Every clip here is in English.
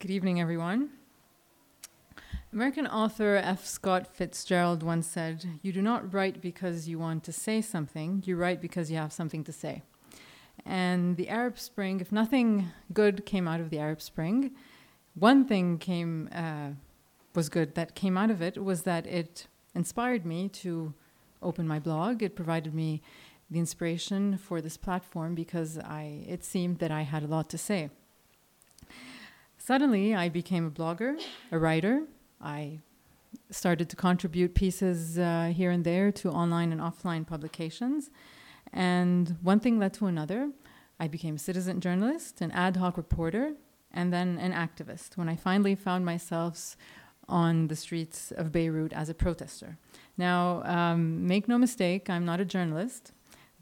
Good evening, everyone. American author F. Scott Fitzgerald once said, You do not write because you want to say something, you write because you have something to say. And the Arab Spring, if nothing good came out of the Arab Spring, one thing came uh, was good that came out of it was that it inspired me to open my blog. It provided me the inspiration for this platform because I it seemed that I had a lot to say. Suddenly, I became a blogger, a writer. I started to contribute pieces uh, here and there to online and offline publications. And one thing led to another. I became a citizen journalist, an ad hoc reporter, and then an activist when I finally found myself on the streets of Beirut as a protester. Now, um, make no mistake, I'm not a journalist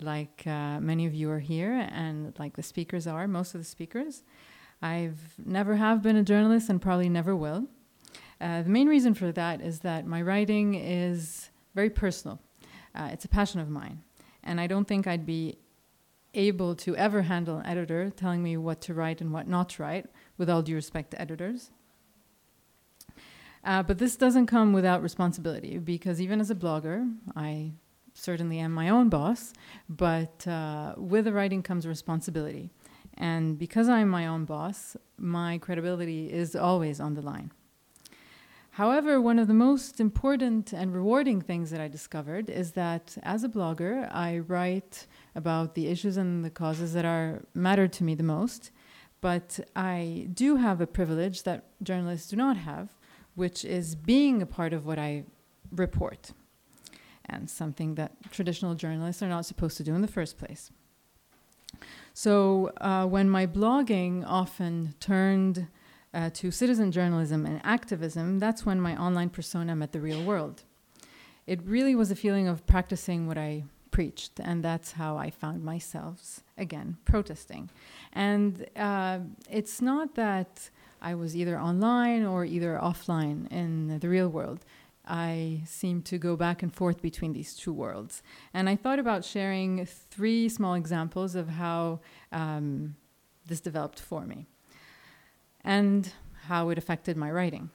like uh, many of you are here and like the speakers are, most of the speakers. I've never have been a journalist and probably never will. Uh, the main reason for that is that my writing is very personal. Uh, it's a passion of mine. And I don't think I'd be able to ever handle an editor telling me what to write and what not to write, with all due respect to editors. Uh, but this doesn't come without responsibility because even as a blogger, I certainly am my own boss, but uh, with the writing comes responsibility. And because I'm my own boss, my credibility is always on the line. However, one of the most important and rewarding things that I discovered is that as a blogger, I write about the issues and the causes that are matter to me the most. But I do have a privilege that journalists do not have, which is being a part of what I report, and something that traditional journalists are not supposed to do in the first place. So, uh, when my blogging often turned uh, to citizen journalism and activism, that's when my online persona met the real world. It really was a feeling of practicing what I preached, and that's how I found myself again protesting. And uh, it's not that I was either online or either offline in the real world. I seem to go back and forth between these two worlds. And I thought about sharing three small examples of how um, this developed for me and how it affected my writing.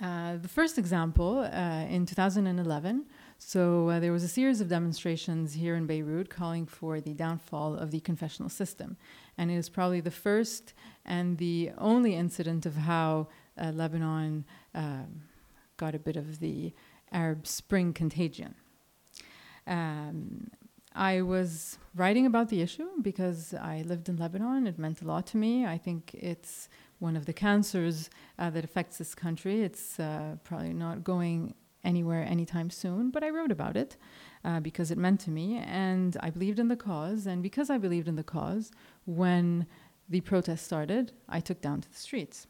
Uh, the first example uh, in 2011, so uh, there was a series of demonstrations here in Beirut calling for the downfall of the confessional system. And it was probably the first and the only incident of how uh, Lebanon um, got a bit of the Arab Spring contagion. Um, I was writing about the issue because I lived in Lebanon. It meant a lot to me. I think it's one of the cancers uh, that affects this country. It's uh, probably not going anywhere anytime soon, but I wrote about it uh, because it meant to me and I believed in the cause. And because I believed in the cause, when the protest started, I took down to the streets.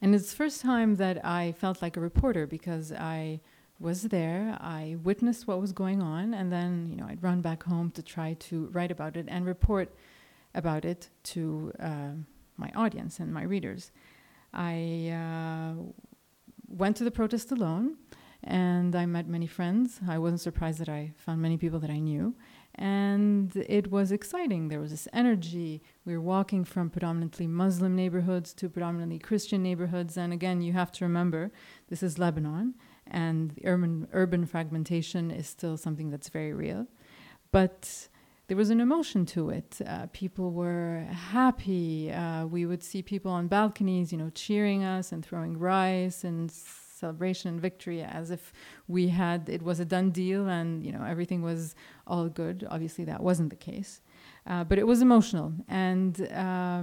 And it's the first time that I felt like a reporter because I was there. I witnessed what was going on, and then you know I'd run back home to try to write about it and report about it to uh, my audience and my readers. I uh, went to the protest alone, and I met many friends. I wasn't surprised that I found many people that I knew, and it was exciting. There was this energy. We were walking from predominantly Muslim neighborhoods to predominantly Christian neighborhoods, and again, you have to remember this is Lebanon and the urban urban fragmentation is still something that's very real. But there was an emotion to it. Uh, people were happy. Uh, we would see people on balconies, you know, cheering us and throwing rice and celebration and victory as if we had it was a done deal and you know everything was all good. Obviously, that wasn't the case, uh, but it was emotional and. Uh,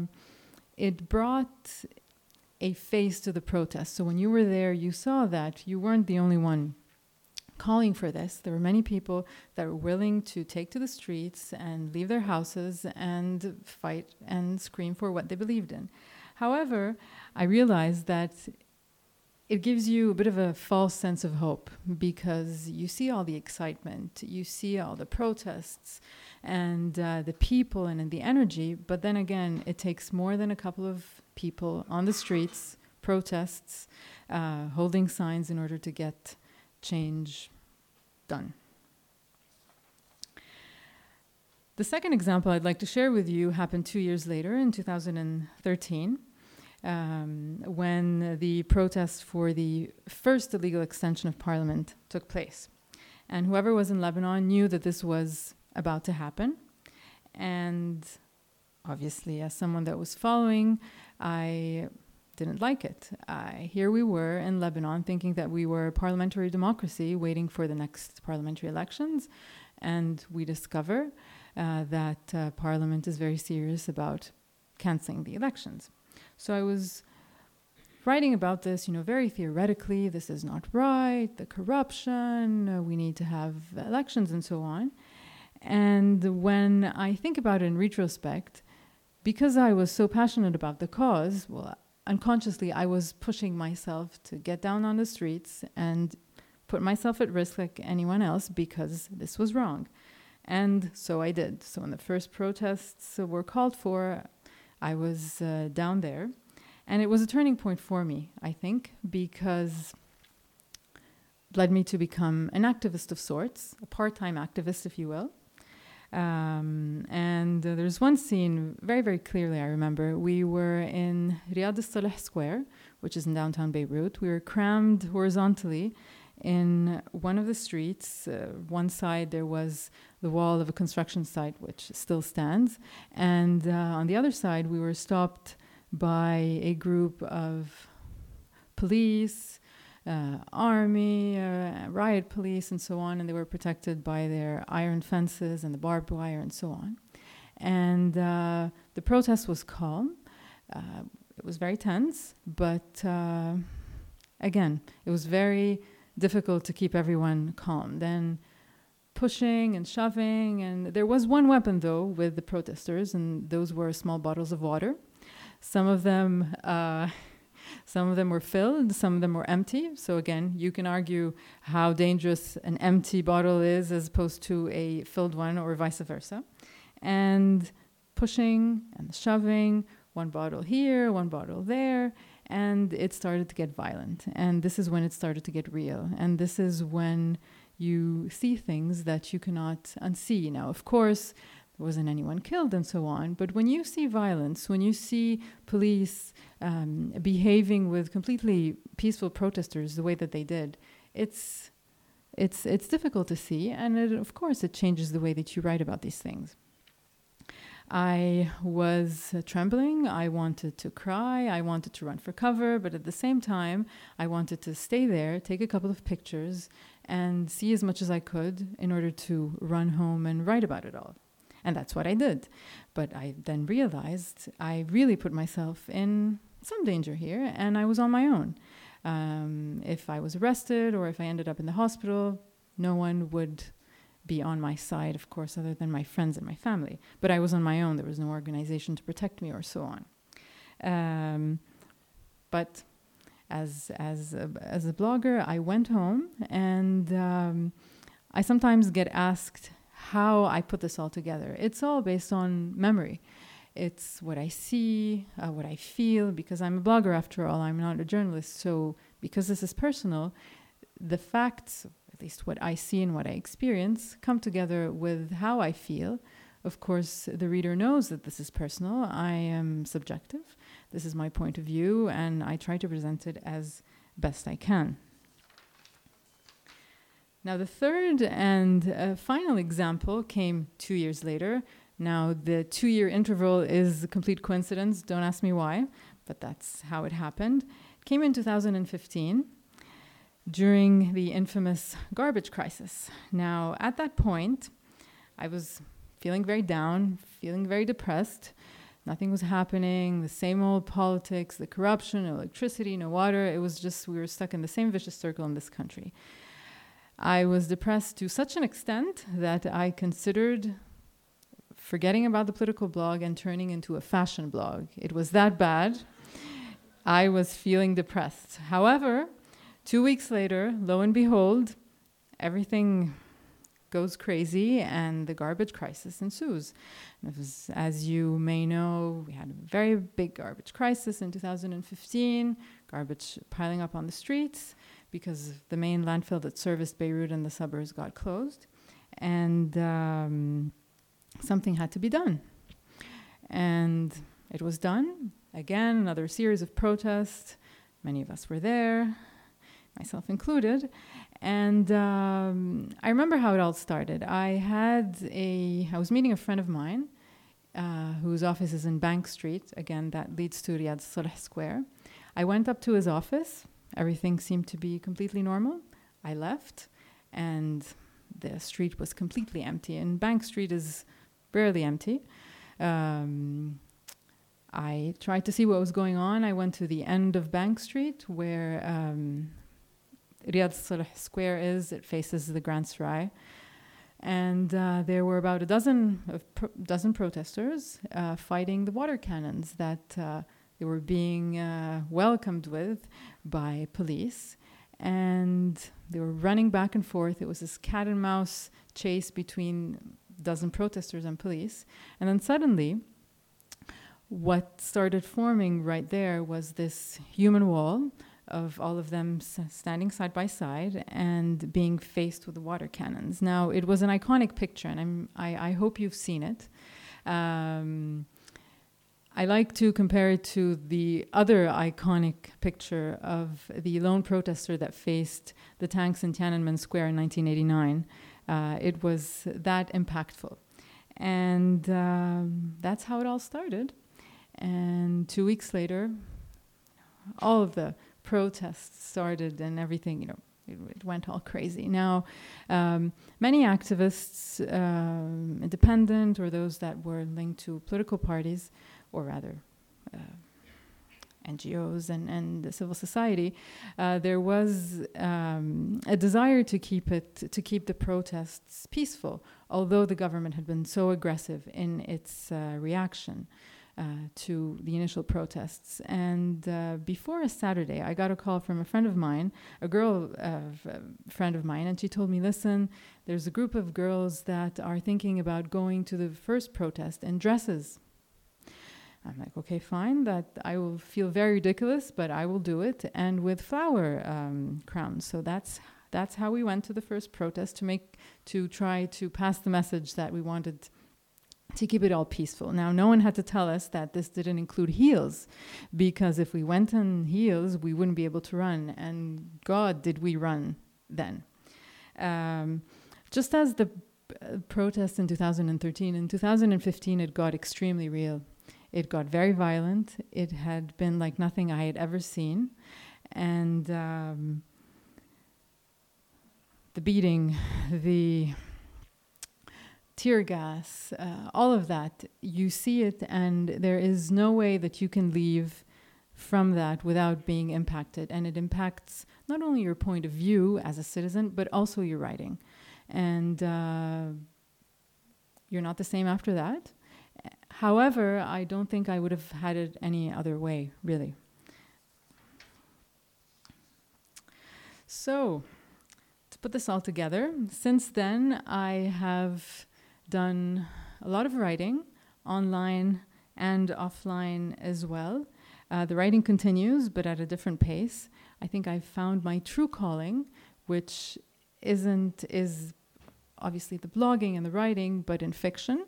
it brought a face to the protest. So when you were there, you saw that you weren't the only one calling for this. There were many people that were willing to take to the streets and leave their houses and fight and scream for what they believed in. However, I realized that it gives you a bit of a false sense of hope because you see all the excitement, you see all the protests and uh, the people and the energy, but then again, it takes more than a couple of people on the streets, protests, uh, holding signs in order to get change done. The second example I'd like to share with you happened two years later in 2013. Um, when the protest for the first illegal extension of parliament took place. And whoever was in Lebanon knew that this was about to happen. And obviously, as someone that was following, I didn't like it. Here we were in Lebanon thinking that we were a parliamentary democracy waiting for the next parliamentary elections. And we discover uh, that uh, Parliament is very serious about canceling the elections. So I was writing about this, you know, very theoretically. This is not right. The corruption. Uh, we need to have elections and so on. And when I think about it in retrospect, because I was so passionate about the cause, well, unconsciously I was pushing myself to get down on the streets and put myself at risk like anyone else because this was wrong. And so I did. So when the first protests were called for, I was uh, down there. And it was a turning point for me, I think, because it led me to become an activist of sorts, a part time activist, if you will. Um, and uh, there's one scene very, very clearly I remember. We were in Riyad al Solh Square, which is in downtown Beirut. We were crammed horizontally in one of the streets. Uh, one side there was the wall of a construction site, which still stands. And uh, on the other side, we were stopped by a group of police, uh, army, uh, riot police, and so on. And they were protected by their iron fences and the barbed wire and so on. And uh, the protest was calm. Uh, it was very tense, but again, it was very difficult to keep everyone calm. Then pushing and shoving, and there was one weapon though with the protesters, and those were small bottles of water. Some of them, uh, some of them were filled, some of them were empty. So again, you can argue how dangerous an empty bottle is as opposed to a filled one, or vice versa. And pushing and shoving, one bottle here, one bottle there, and it started to get violent. And this is when it started to get real. And this is when you see things that you cannot unsee. Now, of course, there wasn't anyone killed and so on, but when you see violence, when you see police um, behaving with completely peaceful protesters the way that they did, it's it's it's difficult to see, and it, of course, it changes the way that you write about these things. I was uh, trembling. I wanted to cry. I wanted to run for cover. But at the same time, I wanted to stay there, take a couple of pictures, and see as much as I could in order to run home and write about it all. And that's what I did. But I then realized I really put myself in some danger here, and I was on my own. Um, if I was arrested or if I ended up in the hospital, no one would be on my side, of course, other than my friends and my family. But I was on my own. There was no organization to protect me or so on. Um, but as as a, as a blogger, I went home and um, I sometimes get asked how I put this all together. It's all based on memory. It's what I see, uh, what I feel, because I'm a blogger after all. I'm not a journalist. So because this is personal, the facts at least what I see and what I experience, come together with how I feel. Of course, the reader knows that this is personal. I am subjective. This is my point of view, and I try to present it as best I can. Now, the third and uh, final example came two years later. Now, the two year interval is a complete coincidence. Don't ask me why, but that's how it happened. Came in 2015 during the infamous garbage crisis. Now, at that point, I was feeling very down, feeling very depressed. Nothing was happening, the same old politics, the corruption, no electricity, no water. It was just, we were stuck in the same vicious circle in this country. I was depressed to such an extent that I considered forgetting about the political blog and turning into a fashion blog. It was that bad. I was feeling depressed. However, Two weeks later, lo and behold, everything goes crazy and the garbage crisis ensues. As you may know, we had a very big garbage crisis in 2015, garbage piling up on the streets because the main landfill that serviced Beirut and the suburbs got closed. And um, something had to be done. And it was done. again, another series of protests. Many of us were there, myself included. And um, I remember how it all started. I had a, I was meeting a friend of mine uh, whose office is in Bank Street. Again, that leads to Riyadh Solh Square. I went up to his office. Everything seemed to be completely normal. I left, and the street was completely empty. And Bank Street is barely empty. Um, I tried to see what was going on. I went to the end of Bank Street where um, Riyad Solh Square is. It faces the Grand Serail. And uh, there were about a dozen of pro- dozen protesters uh, fighting the water cannons that uh, they were being uh, welcomed with by police, and they were running back and forth. It was this cat and mouse chase between a dozen protesters and police, and then suddenly, what started forming right there was this human wall of all of them standing side by side and being faced with the water cannons. Now, it was an iconic picture, and I, I hope you've seen it. Um, I like to compare it to the other iconic picture of the lone protester that faced the tanks in Tiananmen Square in 1989. Uh, it was that impactful. And um, that's how it all started. And two weeks later, all of the protests started and everything, you know, it, it went all crazy. Now, um, many activists, um, independent or those that were linked to political parties, or rather, uh, NGOs and, and civil society, uh, there was um, a desire to keep it to keep the protests peaceful, although the government had been so aggressive in its uh, reaction. Uh, to the initial protests. And uh, before a Saturday, I got a call from a friend of mine, a girl uh, friend of mine, and she told me, listen, there's a group of girls that are thinking about going to the first protest in dresses. I'm like, okay, fine, that I will feel very ridiculous, but I will do it, and with flower um, crowns. So that's that's how we went to the first protest to make to try to pass the message that we wanted to keep it all peaceful. Now, no one had to tell us that this didn't include heels, because if we went in heels, we wouldn't be able to run. And God, did we run then? Um, just as the uh, protests in 2013, in 2015, it got extremely real. It got very violent. It had been like nothing I had ever seen. And um, the beating, the tear gas, uh, all of that, you see it, and there is no way that you can leave from that without being impacted. And it impacts not only your point of view as a citizen, but also your writing. And uh, you're not the same after that. However, I don't think I would have had it any other way, really. So, to put this all together, since then I have done a lot of writing online and offline as well. Uh, the writing continues, but at a different pace. I think I've found my true calling, which isn't is obviously the blogging and the writing, but in fiction.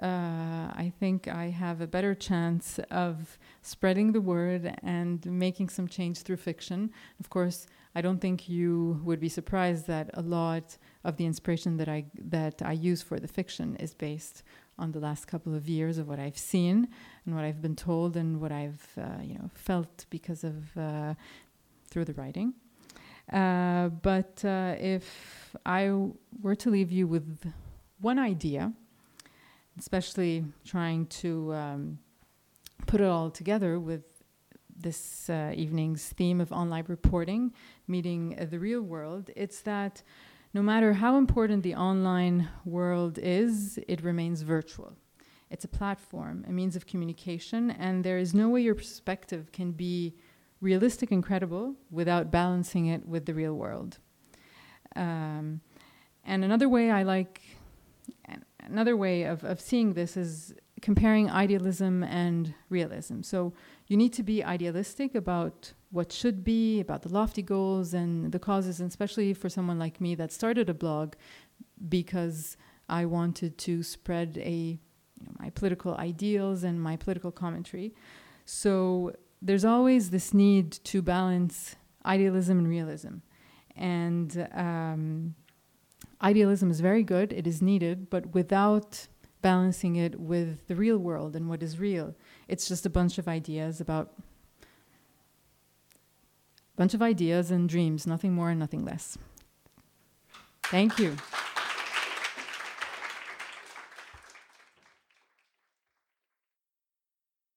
Uh, I think I have a better chance of spreading the word and making some change through fiction. Of course, I don't think you would be surprised that a lot of the inspiration that I that I use for the fiction is based on the last couple of years of what I've seen and what I've been told and what I've uh, you know felt because of uh, through the writing. Uh, but uh, if I w- were to leave you with one idea, especially trying to um, put it all together with this uh, evening's theme of online reporting, meeting uh, the real world, it's that no matter how important the online world is, it remains virtual. It's a platform, a means of communication, and there is no way your perspective can be realistic and credible without balancing it with the real world. Um, and another way I like, another way of, of seeing this is comparing idealism and realism. So you need to be idealistic about what should be, about the lofty goals and the causes, and especially for someone like me that started a blog because I wanted to spread a you know, my political ideals and my political commentary. So there's always this need to balance idealism and realism. And um, idealism is very good, it is needed, but without balancing it with the real world and what is real, it's just a bunch of ideas about a bunch of ideas and dreams, nothing more and nothing less. Thank you.